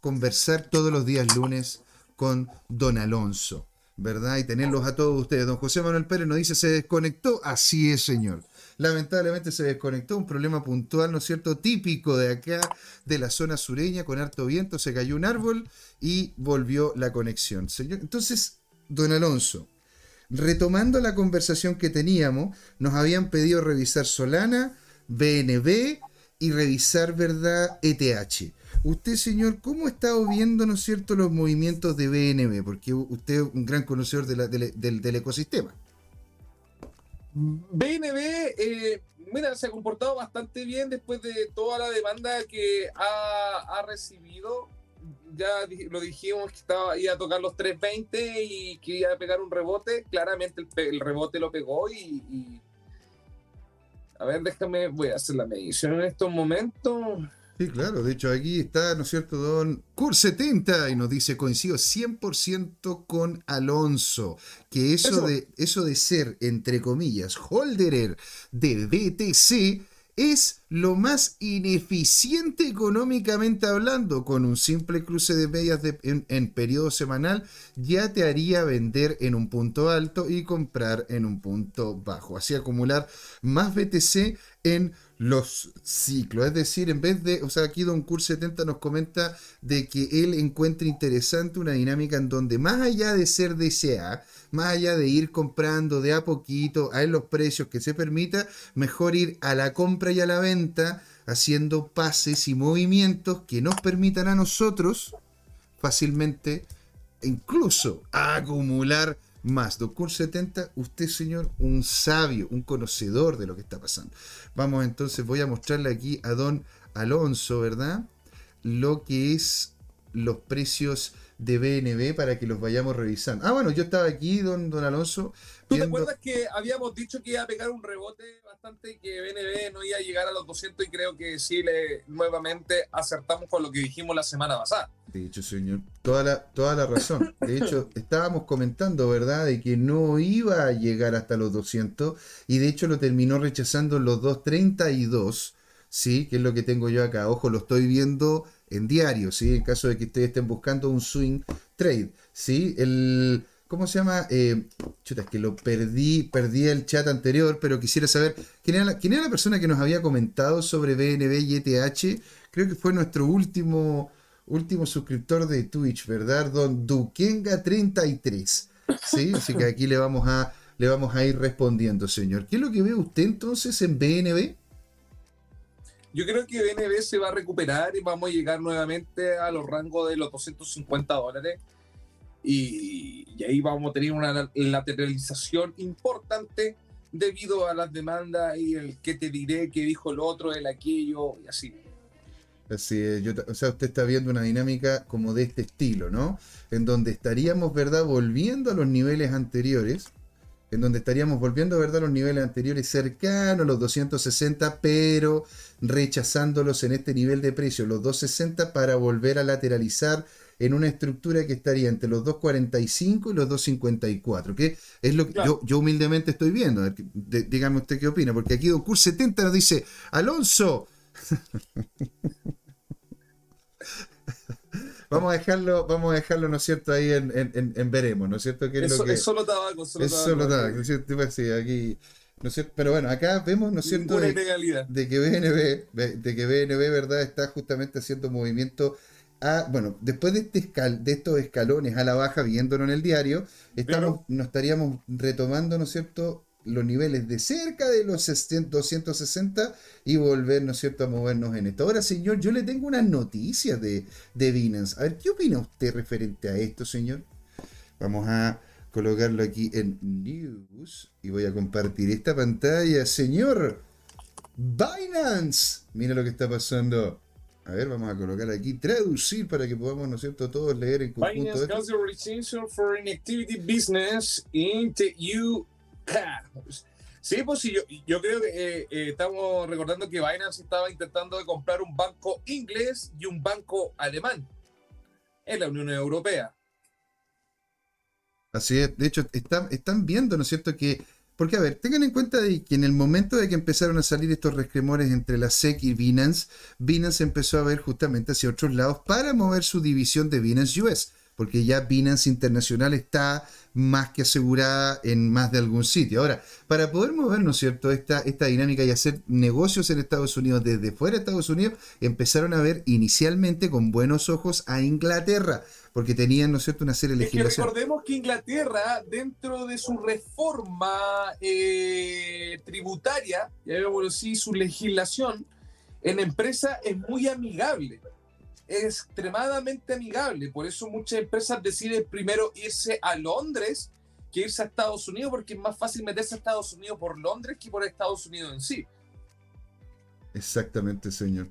conversar todos los días lunes con Don Alonso, ¿verdad? Y tenerlos a todos ustedes. Don José Manuel Pérez nos dice, se desconectó. Así es, señor lamentablemente se desconectó, un problema puntual, ¿no es cierto? Típico de acá, de la zona sureña, con harto viento, se cayó un árbol y volvió la conexión. Entonces, don Alonso, retomando la conversación que teníamos, nos habían pedido revisar Solana, BNB y revisar, ¿verdad?, ETH. Usted, señor, ¿cómo ha estado viendo, ¿no es cierto?, los movimientos de BNB, porque usted es un gran conocedor del ecosistema. BNB, eh, mira, se ha comportado bastante bien después de toda la demanda que ha, recibido. Ya lo dijimos que estaba, iba a tocar los 320 y que iba a pegar un rebote. Claramente el, rebote lo pegó y, y, A ver, déjame, voy a hacer la medición en estos momentos. Sí, claro. De hecho, aquí está, ¿no es cierto, don Cur70 y nos dice, coincido 100% con Alonso, que eso, De, eso de ser, entre comillas, holderer de BTC es lo más ineficiente económicamente hablando. Con un simple cruce de medias en, en, periodo semanal ya te haría vender en un punto alto y comprar en un punto bajo. Así acumular más BTC en los ciclos. Es decir, en vez de, o sea, aquí Don Cur 70 nos comenta de que él encuentra interesante una dinámica en donde más allá de ser DCA, más allá de ir comprando de a poquito a los precios que se permita, mejor ir a la compra y a la venta haciendo pases y movimientos que nos permitan a nosotros fácilmente incluso acumular más. Doctor 70, usted, señor, un sabio, un conocedor de lo que está pasando. Vamos entonces, voy a mostrarle aquí a don Alonso, ¿verdad? Lo que es los precios de BNB para que los vayamos revisando. Ah, bueno, yo estaba aquí, don, don Alonso. ¿Tú te acuerdas que habíamos dicho que iba a pegar un rebote bastante que BNB no iba a llegar a los 200 y creo que sí, le, nuevamente acertamos con lo que dijimos la semana pasada? De hecho, señor, toda la, toda la razón. De hecho, estábamos comentando, ¿verdad?, de que no iba a llegar hasta los 200 y de hecho lo terminó rechazando en los 232, ¿sí? Que es lo que tengo yo acá. Ojo, lo estoy viendo en diario, ¿sí? En caso de que ustedes estén buscando un swing trade, ¿sí? El, ¿Cómo se llama? Eh, chuta, es que lo perdí, perdí el chat anterior, pero quisiera saber quién era, la, persona que nos había comentado sobre BNB y ETH. Creo que fue nuestro último, último suscriptor de Twitch, ¿verdad? Don Dukenga33. ¿Sí? Así que aquí le vamos a, le vamos a ir respondiendo, señor. ¿Qué es lo que ve usted entonces en BNB? Yo creo que BNB se va a recuperar y vamos a llegar nuevamente a los rangos de los 250 dólares. Y, y ahí vamos a tener una lateralización importante debido a las demandas y el que te diré, que dijo el otro, el aquello y así. Así es, yo, o sea, usted está viendo una dinámica como de este estilo, ¿no? En donde estaríamos, ¿verdad?, volviendo a los niveles anteriores, en donde estaríamos volviendo, ¿verdad?, a los niveles anteriores cercanos a los 260, pero rechazándolos en este nivel de precio, los 260, para volver a lateralizar en una estructura que estaría entre los 2.45 y los 2.54, que es lo que Claro. yo, yo humildemente estoy viendo. De- dígame usted qué opina, porque aquí Don Cur 70 nos dice, Alonso, vamos a dejarlo, vamos a dejarlo, ¿no es cierto?, ahí en, en- en- veremos, ¿no es cierto? ¿Qué es, Es, lo que, es solo tabaco, solo es tabaco. solo tabaco, ¿no es cierto? Pues sí, aquí, ¿no es cierto? Pero bueno, acá vemos, ¿no es cierto?, de- de que BNB, de que BNB, ¿verdad?, está justamente haciendo movimiento a, bueno, después de, este escal, de estos escalones a la baja, viéndolo en el diario, estamos, nos estaríamos retomando, ¿no es cierto?, los niveles de cerca de los 60, 260 y volver, ¿no es cierto?, a movernos en esto. Ahora, señor, yo le tengo unas noticias de, de Binance. A ver, ¿qué opina usted referente a esto, señor? Vamos a colocarlo aquí en News y voy a compartir esta pantalla, señor. Binance. Mira lo que está pasando. A ver, vamos a colocar aquí traducir para que podamos, ¿no es cierto?, todos leer en conjunto Binance has the restriction for inactivity business in the. Sí, pues sí, yo, creo que eh, eh, estamos recordando que Binance estaba intentando de comprar un banco inglés y un banco alemán en la Unión Europea. Así es, de hecho, están, viendo, ¿no es cierto?, que. Porque, a ver, tengan en cuenta de que en el momento de que empezaron a salir estos resquemores entre la SEC y Binance, Binance empezó a ver justamente hacia otros lados para mover su división de Binance US, porque ya Binance Internacional está más que asegurada en más de algún sitio. Ahora, para poder mover, ¿no es cierto?, esta, esta dinámica y hacer negocios en Estados Unidos desde fuera de Estados Unidos, empezaron a ver inicialmente con buenos ojos a Inglaterra, porque tenían, ¿no es cierto?, una serie de Es que legislaciones. recordemos que Inglaterra, dentro de su reforma eh, tributaria, llamémoslo así, su legislación en empresa es muy amigable, es extremadamente amigable. Por eso muchas empresas deciden primero irse a Londres que irse a Estados Unidos, porque es más fácil meterse a Estados Unidos por Londres que por Estados Unidos en sí. Exactamente, señor.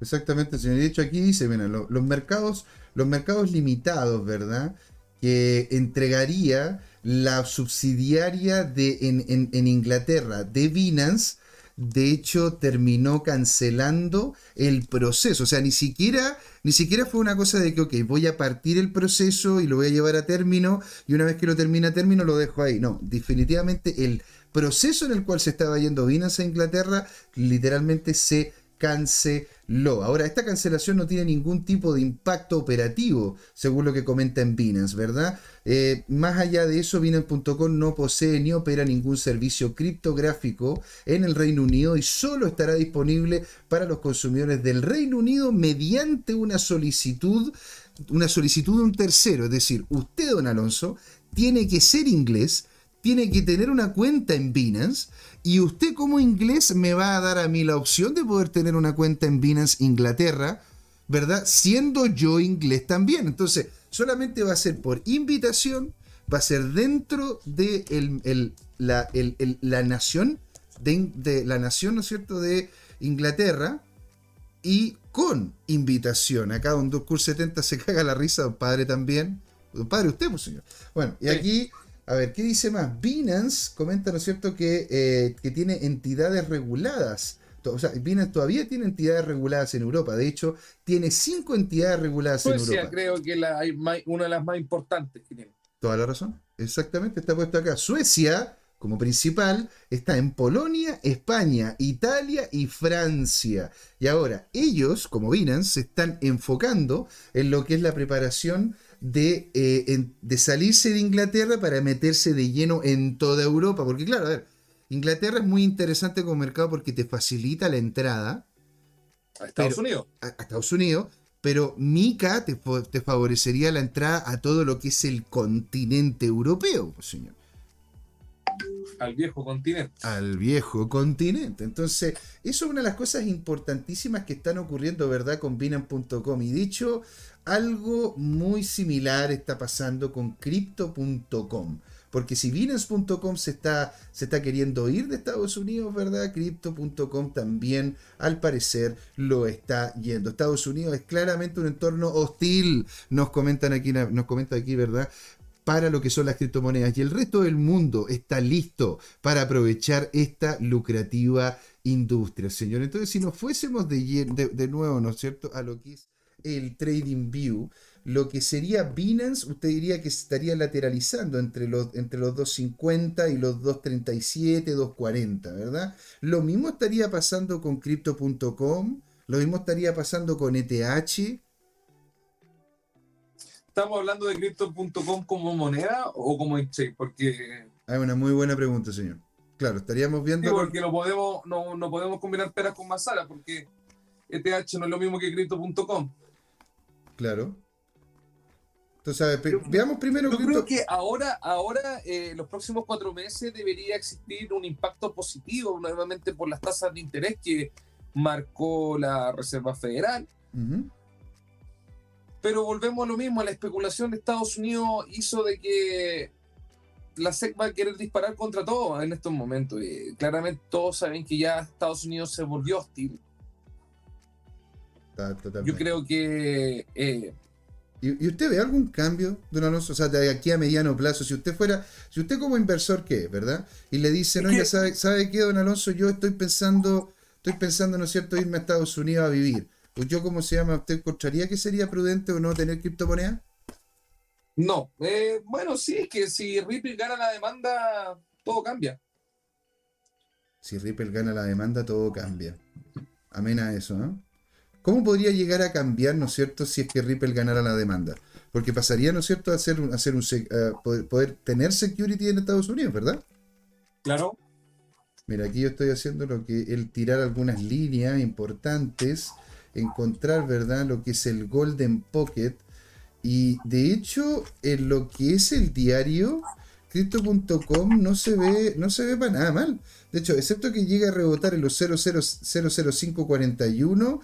Exactamente, señor. De hecho aquí dice, mira, lo- los mercados, los mercados limitados, ¿verdad? Que entregaría la subsidiaria de, en, en- en Inglaterra de Binance, de hecho terminó cancelando el proceso. O sea, ni siquiera, ni siquiera fue una cosa de que, ok, voy a partir el proceso y lo voy a llevar a término, y una vez que lo termina a término lo dejo ahí. No, definitivamente el proceso en el cual se estaba yendo Binance a Inglaterra literalmente se canceló. Ahora, esta cancelación no tiene ningún tipo de impacto operativo, según lo que comenta en Binance, ¿verdad? Eh, más allá de eso, Binance.com no posee ni opera ningún servicio criptográfico en el Reino Unido y solo estará disponible para los consumidores del Reino Unido mediante una solicitud, una solicitud de un tercero. Es decir, usted, don Alonso, tiene que ser inglés, tiene que tener una cuenta en Binance y usted como inglés me va a dar a mí la opción de poder tener una cuenta en Binance Inglaterra, ¿verdad? Siendo yo inglés también. Entonces, solamente va a ser por invitación, va a ser dentro de el- el- la, el- el- la nación, de, de la nación, ¿no es cierto?, de Inglaterra y con invitación. Acá don Docur 70 se caga la risa, don padre también. Don padre, usted, pues señor. Bueno, y aquí, a ver, ¿qué dice más? Binance comenta, ¿no es cierto?, que, eh, que tiene entidades reguladas. O sea, Binance todavía tiene entidades reguladas en Europa. De hecho, tiene cinco entidades reguladas en Suecia Europa. creo que la, hay más- una de las más importantes que tiene. Toda la razón. Exactamente, está puesto acá. Suecia, como principal, está en Polonia, España, Italia y Francia. Y ahora, ellos, como Binance, se están enfocando en lo que es la preparación de, eh, en- de salirse de Inglaterra para meterse de lleno en toda Europa. Porque claro, a ver, Inglaterra es muy interesante como mercado porque te facilita la entrada A Estados Pero- Unidos. a, a Estados Unidos, pero MICA te, te favorecería la entrada a todo lo que es el continente europeo, señor. Al viejo continente. Al viejo continente. Entonces, eso es una de las cosas importantísimas que están ocurriendo, ¿verdad? Con Binance.com. Y dicho, algo muy similar está pasando con Crypto.com. Porque si Binance.com se está, se está queriendo ir de Estados Unidos, ¿verdad? Crypto.com también, al parecer, lo está yendo. Estados Unidos es claramente un entorno hostil, nos comentan aquí, nos comenta aquí, ¿verdad? Para lo que son las criptomonedas y el resto del mundo está listo para aprovechar esta lucrativa industria, señor. Entonces, si nos fuésemos de, de, nuevo, ¿no es cierto?, a lo que es el Trading View, lo que sería Binance, usted diría que estaría lateralizando entre los, entre los 250 y los 237, 240, ¿verdad? Lo mismo estaría pasando con Crypto.com, lo mismo estaría pasando con ETH, ¿Estamos hablando de Crypto.com como moneda o como exchange? Porque. Hay una muy buena pregunta, señor. Claro, estaríamos viendo. Sí, porque no podemos, no, no podemos combinar peras con manzanas, porque ETH no es lo mismo que Crypto.com. Claro. Entonces, veamos primero. Yo creo que ahora, ahora eh, los próximos cuatro meses debería existir un impacto positivo, nuevamente por las tasas de interés que marcó la Reserva Federal. Pero volvemos a lo mismo, la especulación de Estados Unidos hizo de que la SEC va a querer disparar contra todo en estos momentos. Y claramente todos saben que ya Estados Unidos se volvió hostil. Yo creo que... Eh, ¿Y, usted ve algún cambio, don Alonso? O sea, de aquí a mediano plazo, si usted fuera, si usted como inversor, ¿qué? ¿Verdad? Y le dice, no, ya sabe, ¿sabe qué, don Alonso? Yo estoy pensando, estoy pensando, ¿no es cierto?, irme a Estados Unidos a vivir yo, ¿cómo se llama? ¿Usted encontraría que sería prudente o no tener criptomoneda? No. Eh, bueno, sí, es que si Ripple gana la demanda, todo cambia. Si Ripple gana la demanda, todo cambia. Amén a eso, ¿no? ¿Cómo podría llegar a cambiar, ¿no es cierto?, si es que Ripple ganara la demanda. Porque pasaría, ¿no es cierto?, a hacer, hacer un, poder, poder, tener security en Estados Unidos, ¿verdad? Claro. Mira, aquí yo estoy haciendo lo que el tirar algunas líneas importantes encontrar, ¿verdad? Lo que es el Golden Pocket. Y de hecho, en lo que es el diario, Crypto.com no se ve, no se ve para nada mal. De hecho, excepto que llegue a rebotar en los 00541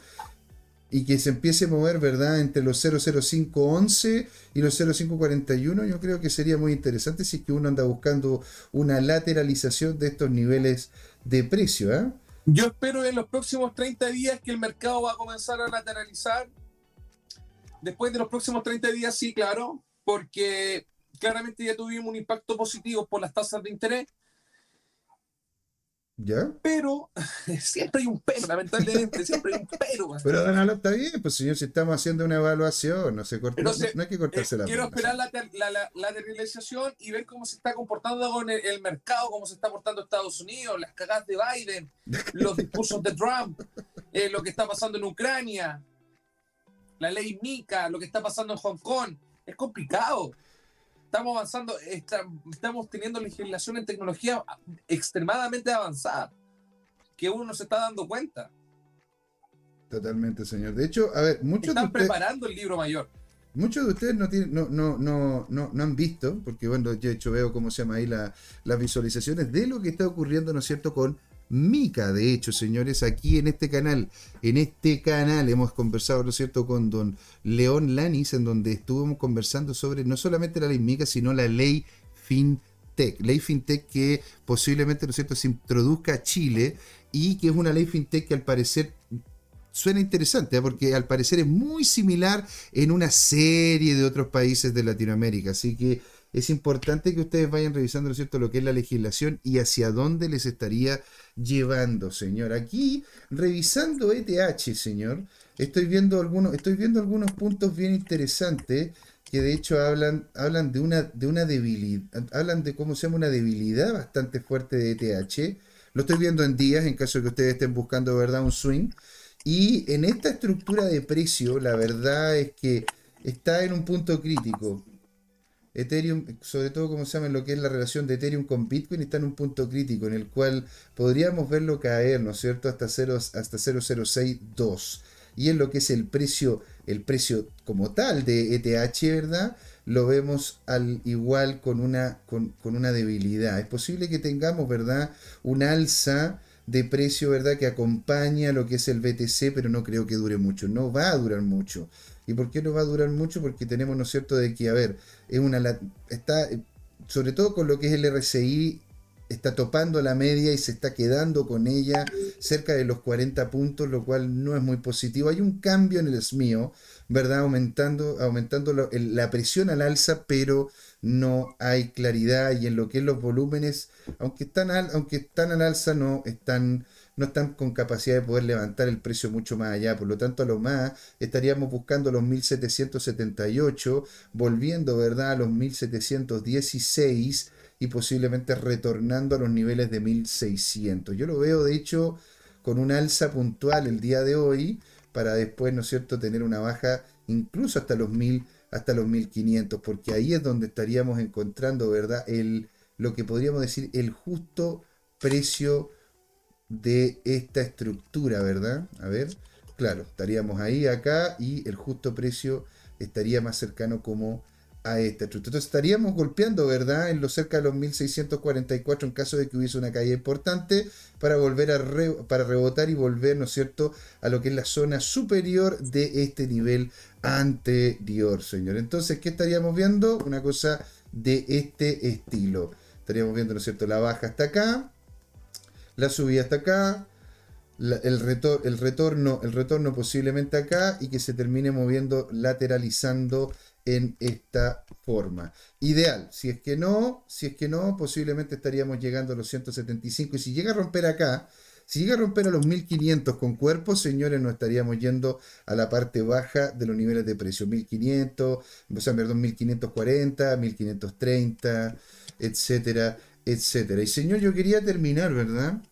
y que se empiece a mover, ¿verdad? Entre los 00511 y los 0541, yo creo que sería muy interesante si es que uno anda buscando una lateralización de estos niveles de precio, ¿eh? Yo espero en los próximos 30 días que el mercado va a comenzar a lateralizar. Después de los próximos 30 días, sí, claro, porque claramente ya tuvimos un impacto positivo por las tasas de interés pero siempre hay un pero, lamentablemente, siempre hay un pero. Pero Donald está bien, pues señor, si estamos haciendo una evaluación, no se corta, no, hay que cortarse la eh, Quiero esperar la, la, la, realización y ver cómo se está comportando con el, mercado, cómo se está portando Estados Unidos, las cagadas de Biden, los discursos de Trump, eh, lo que está pasando en Ucrania, la ley MICA, lo que está pasando en Hong Kong. Es complicado estamos avanzando, estamos teniendo legislación en tecnología extremadamente avanzada, que uno no se está dando cuenta. Totalmente, señor. De hecho, a ver, muchos Están preparando el libro mayor. Muchos de ustedes no, tienen, no, no, no, no, han visto, porque bueno, yo de hecho veo cómo se llama ahí la, las visualizaciones de lo que está ocurriendo, ¿no es cierto?, con Mica. De hecho, señores, aquí en este canal, en este canal hemos conversado, ¿no es cierto?, con don León Lanis, en donde estuvimos conversando sobre no solamente la ley Mica, sino la ley FinTech. Ley FinTech que posiblemente, ¿no es cierto?, se introduzca a Chile y que es una ley FinTech que al parecer suena interesante, ¿eh? porque al parecer es muy similar en una serie de otros países de Latinoamérica. Así que es importante que ustedes vayan revisando, ¿no es cierto?, lo que es la legislación y hacia dónde les estaría llevando, señor. Aquí, revisando ETH, señor, estoy viendo algunos, estoy viendo algunos puntos bien interesantes que de hecho hablan, hablan de una, de una debilidad, hablan de cómo se llama una debilidad bastante fuerte de ETH. Lo estoy viendo en días, en caso de que ustedes estén buscando, ¿verdad?, un swing. Y en esta estructura de precio, la verdad es que está en un punto crítico. Ethereum, sobre todo como se llama lo que es la relación de Ethereum con Bitcoin, está en un punto crítico en el cual podríamos verlo caer, ¿no es cierto?, hasta, 0, hasta 0.062. Y en lo que es el precio, el precio como tal de ETH, ¿verdad? lo vemos al igual con una, con, con una debilidad. Es posible que tengamos, ¿verdad? Un alza de precio, ¿verdad? Que acompaña lo que es el BTC, pero no creo que dure mucho. No va a durar mucho. ¿Y por qué no va a durar mucho? Porque tenemos, ¿no es cierto?, de que, a ver, es una está, sobre todo con lo que es el RSI, está topando la media y se está quedando con ella cerca de los 40 puntos, lo cual no es muy positivo. Hay un cambio en el SMIO, ¿verdad? Aumentando, aumentando la presión al alza, pero no hay claridad y en lo que es los volúmenes, aunque están al, aunque están al alza, no están, no están con capacidad de poder levantar el precio mucho más allá. Por lo tanto, a lo más estaríamos buscando los 1778, volviendo, ¿verdad?, a los 1716 y posiblemente retornando a los niveles de 1600. Yo lo veo, de hecho, con un alza puntual el día de hoy, para después, ¿no es cierto?, tener una baja incluso hasta los 1000 hasta los 1500, porque ahí es donde estaríamos encontrando, ¿verdad? El, lo que podríamos decir el justo precio de esta estructura, ¿verdad? A ver, claro, estaríamos ahí, acá, y el justo precio estaría más cercano como a esta estructura. Entonces estaríamos golpeando, ¿verdad? En lo cerca de los 1644 en caso de que hubiese una caída importante para volver a para rebotar y volver, ¿no es cierto?, a lo que es la zona superior de este nivel anterior, señor. Entonces, ¿qué estaríamos viendo? Una cosa de este estilo. Estaríamos viendo, ¿no es cierto?, la baja hasta acá, la subida hasta acá, el, retor el, retorno, el retorno posiblemente acá y que se termine moviendo, lateralizando en esta forma. Ideal, si es que no, si es que no, posiblemente estaríamos llegando a los 175 y si llega a romper acá, si llega a romper a los 1500 con cuerpo, señores, nos estaríamos yendo a la parte baja de los niveles de precio. 1500, o sea, perdón, 1540, 1530, etcétera, etcétera. Y señor, yo quería terminar, ¿verdad?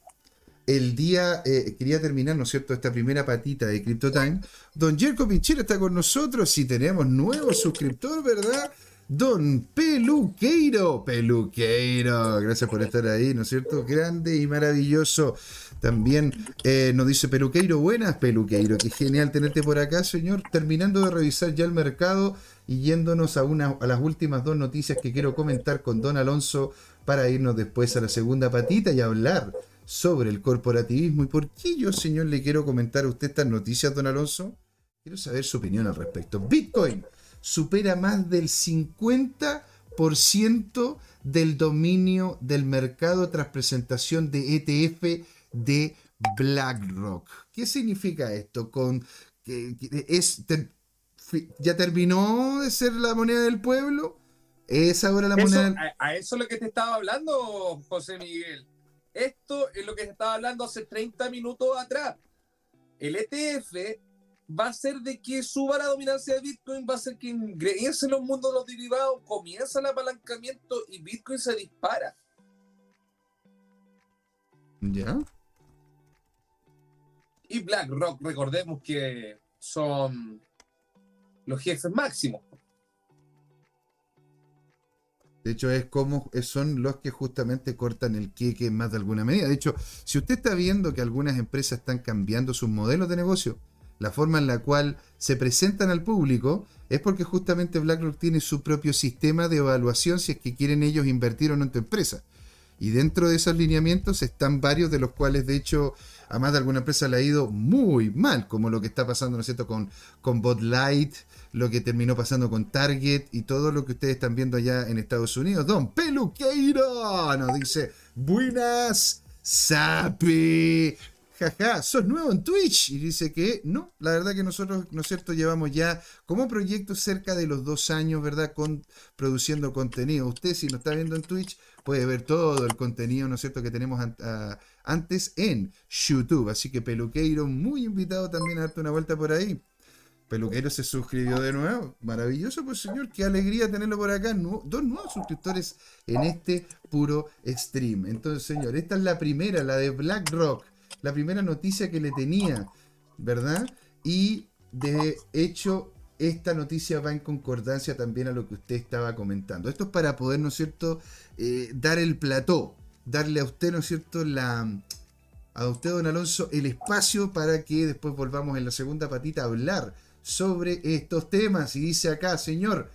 El día, eh, quería terminar, ¿no es cierto?, esta primera patita de CryptoTime. Don Jerko Pinchero está con nosotros y tenemos nuevo suscriptor, ¿verdad? Don Peluqueiro, Peluqueiro, gracias por estar ahí, ¿no es cierto? Grande y maravilloso. También eh, nos dice Peluqueiro, buenas Peluqueiro, qué genial tenerte por acá, señor. Terminando de revisar ya el mercado y yéndonos a, una, a las últimas dos noticias que quiero comentar con Don Alonso para irnos después a la segunda patita y hablar sobre el corporativismo. ¿Y por qué yo, señor, le quiero comentar a usted estas noticias, don Alonso? Quiero saber su opinión al respecto. Bitcoin supera más del 50% del dominio del mercado tras presentación de ETF de BlackRock. ¿Qué significa esto? Con, que, es, ¿Ya terminó de ser la moneda del pueblo? ¿Es ahora la moneda? A, a, eso es lo que te estaba hablando, José Miguel. Esto es lo que se estaba hablando hace 30 minutos atrás. El ETF va a ser de que suba la dominancia de Bitcoin, va a ser que ingrese en los mundos de los derivados, comienza el apalancamiento y Bitcoin se dispara. ¿Ya? Y BlackRock, recordemos que son los jefes máximos. De hecho, es como son los que justamente cortan el queque más de alguna medida. De hecho, si usted está viendo que algunas empresas están cambiando sus modelos de negocio, la forma en la cual se presentan al público, es porque justamente BlackRock tiene su propio sistema de evaluación si es que quieren ellos invertir o no en tu empresa. Y dentro de esos lineamientos están varios de los cuales, de hecho, a más de alguna empresa le ha ido muy mal, como lo que está pasando, ¿no es cierto?, con, con Bot Light, lo que terminó pasando con Target y todo lo que ustedes están viendo allá en Estados Unidos. Don Peluqueiro nos dice, buenas, Sapi. Jaja, sos nuevo en Twitch. Y dice que no, la verdad que nosotros, ¿no es cierto?, llevamos ya como proyecto cerca de los dos años, ¿verdad?, con, produciendo contenido. Usted, si nos está viendo en Twitch, puede ver todo el contenido, ¿no es cierto?, que tenemos antes en YouTube. Así que Peluqueiro, muy invitado también a darte una vuelta por ahí. Peluquero se suscribió de nuevo. Maravilloso, pues señor. Qué alegría tenerlo por acá. dos nuevos suscriptores en este puro stream. Entonces, señor, esta es la primera, la de BlackRock. La primera noticia que le tenía, ¿verdad? Y de hecho, esta noticia va en concordancia también a lo que usted estaba comentando. Esto es para poder, ¿no es cierto?, eh, dar el plató. Darle a usted, ¿no es cierto?, la, a usted, don Alonso, el espacio para que después volvamos en la segunda patita a hablar sobre estos temas. Y dice acá, señor,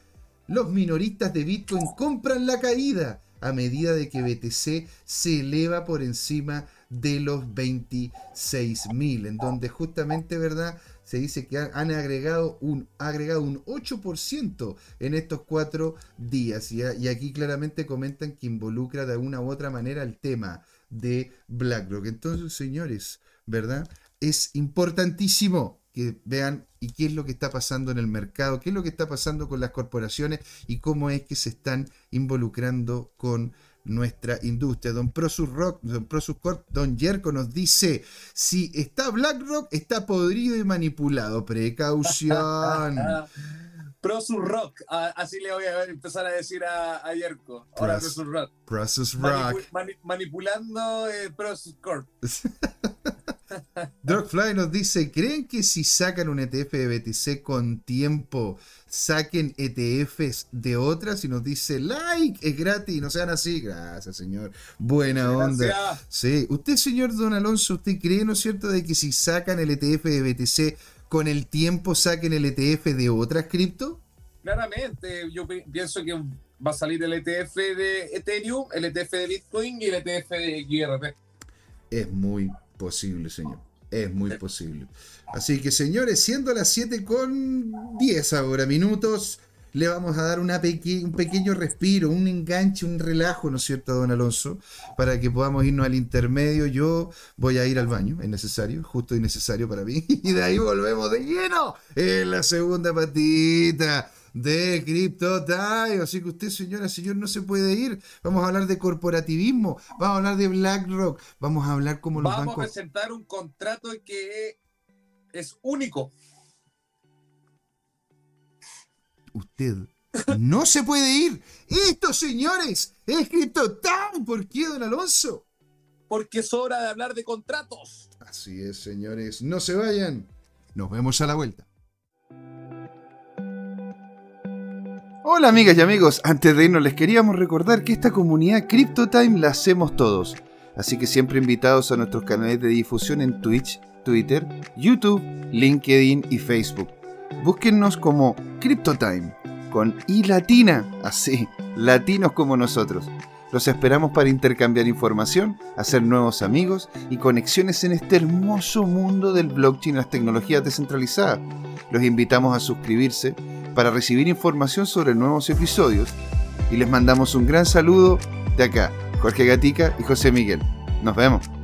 los minoristas de Bitcoin compran la caída a medida de que BTC se eleva por encima de los 26.000, en donde justamente, ¿verdad? Se dice que han agregado un, agregado un 8% en estos cuatro días. Y, y aquí claramente comentan que involucra de alguna u otra manera el tema de BlackRock. Entonces, señores, ¿verdad? Es importantísimo que vean y qué es lo que está pasando en el mercado, qué es lo que está pasando con las corporaciones y cómo es que se están involucrando con nuestra industria. Don Prosus Rock, Don Prosus Corp, Don Yerko nos dice, si está BlackRock, está podrido y manipulado. Precaución. Prosus Rock, así le voy a empezar a decir a, a Yerko. Ahora Prosus Rock. Prosus Rock. manipulando eh, Prosus Corp. Drogfly nos dice, ¿creen que si sacan un ETF de BTC con tiempo, saquen ETFs de otras? Y nos dice, like, es gratis, no sean así. Gracias, señor. Buena onda. Sí. Usted, señor Don Alonso, ¿usted cree, no es cierto, de que si sacan el ETF de BTC, con el tiempo saquen el ETF de otras cripto? Claramente, yo pienso que va a salir el ETF de Ethereum, el ETF de Bitcoin y el ETF de XRP. Es muy posible, señor. Es muy posible. Así que, señores, siendo las 7 con 10 ahora minutos, le vamos a dar una un pequeño respiro, un enganche, un relajo, ¿no es cierto, don Alonso? Para que podamos irnos al intermedio. Yo voy a ir al baño, es necesario, justo y necesario para mí. Y de ahí volvemos de lleno en la segunda patita de Crypto Time. Así que usted, señora, señor, no se puede ir. Vamos a hablar de corporativismo, vamos a hablar de BlackRock, vamos a hablar cómo los vamos bancos... Vamos a presentar un contrato que es único. Usted no se puede ir. Esto, señores, es Crypto Time. ¿Por qué, don Alonso? Porque es hora de hablar de contratos. Así es, señores. No se vayan. Nos vemos a la vuelta. Hola amigas y amigos, antes de irnos les queríamos recordar que esta comunidad CryptoTime la hacemos todos, así que siempre invitados a nuestros canales de difusión en Twitch, Twitter, YouTube, LinkedIn y Facebook. Búsquennos como CryptoTime, con I latina, así, latinos como nosotros. Los esperamos para intercambiar información, hacer nuevos amigos y conexiones en este hermoso mundo del blockchain y las tecnologías descentralizadas. Los invitamos a suscribirse para recibir información sobre nuevos episodios y les mandamos un gran saludo de acá, Jorge Gatica y José Miguel. Nos vemos.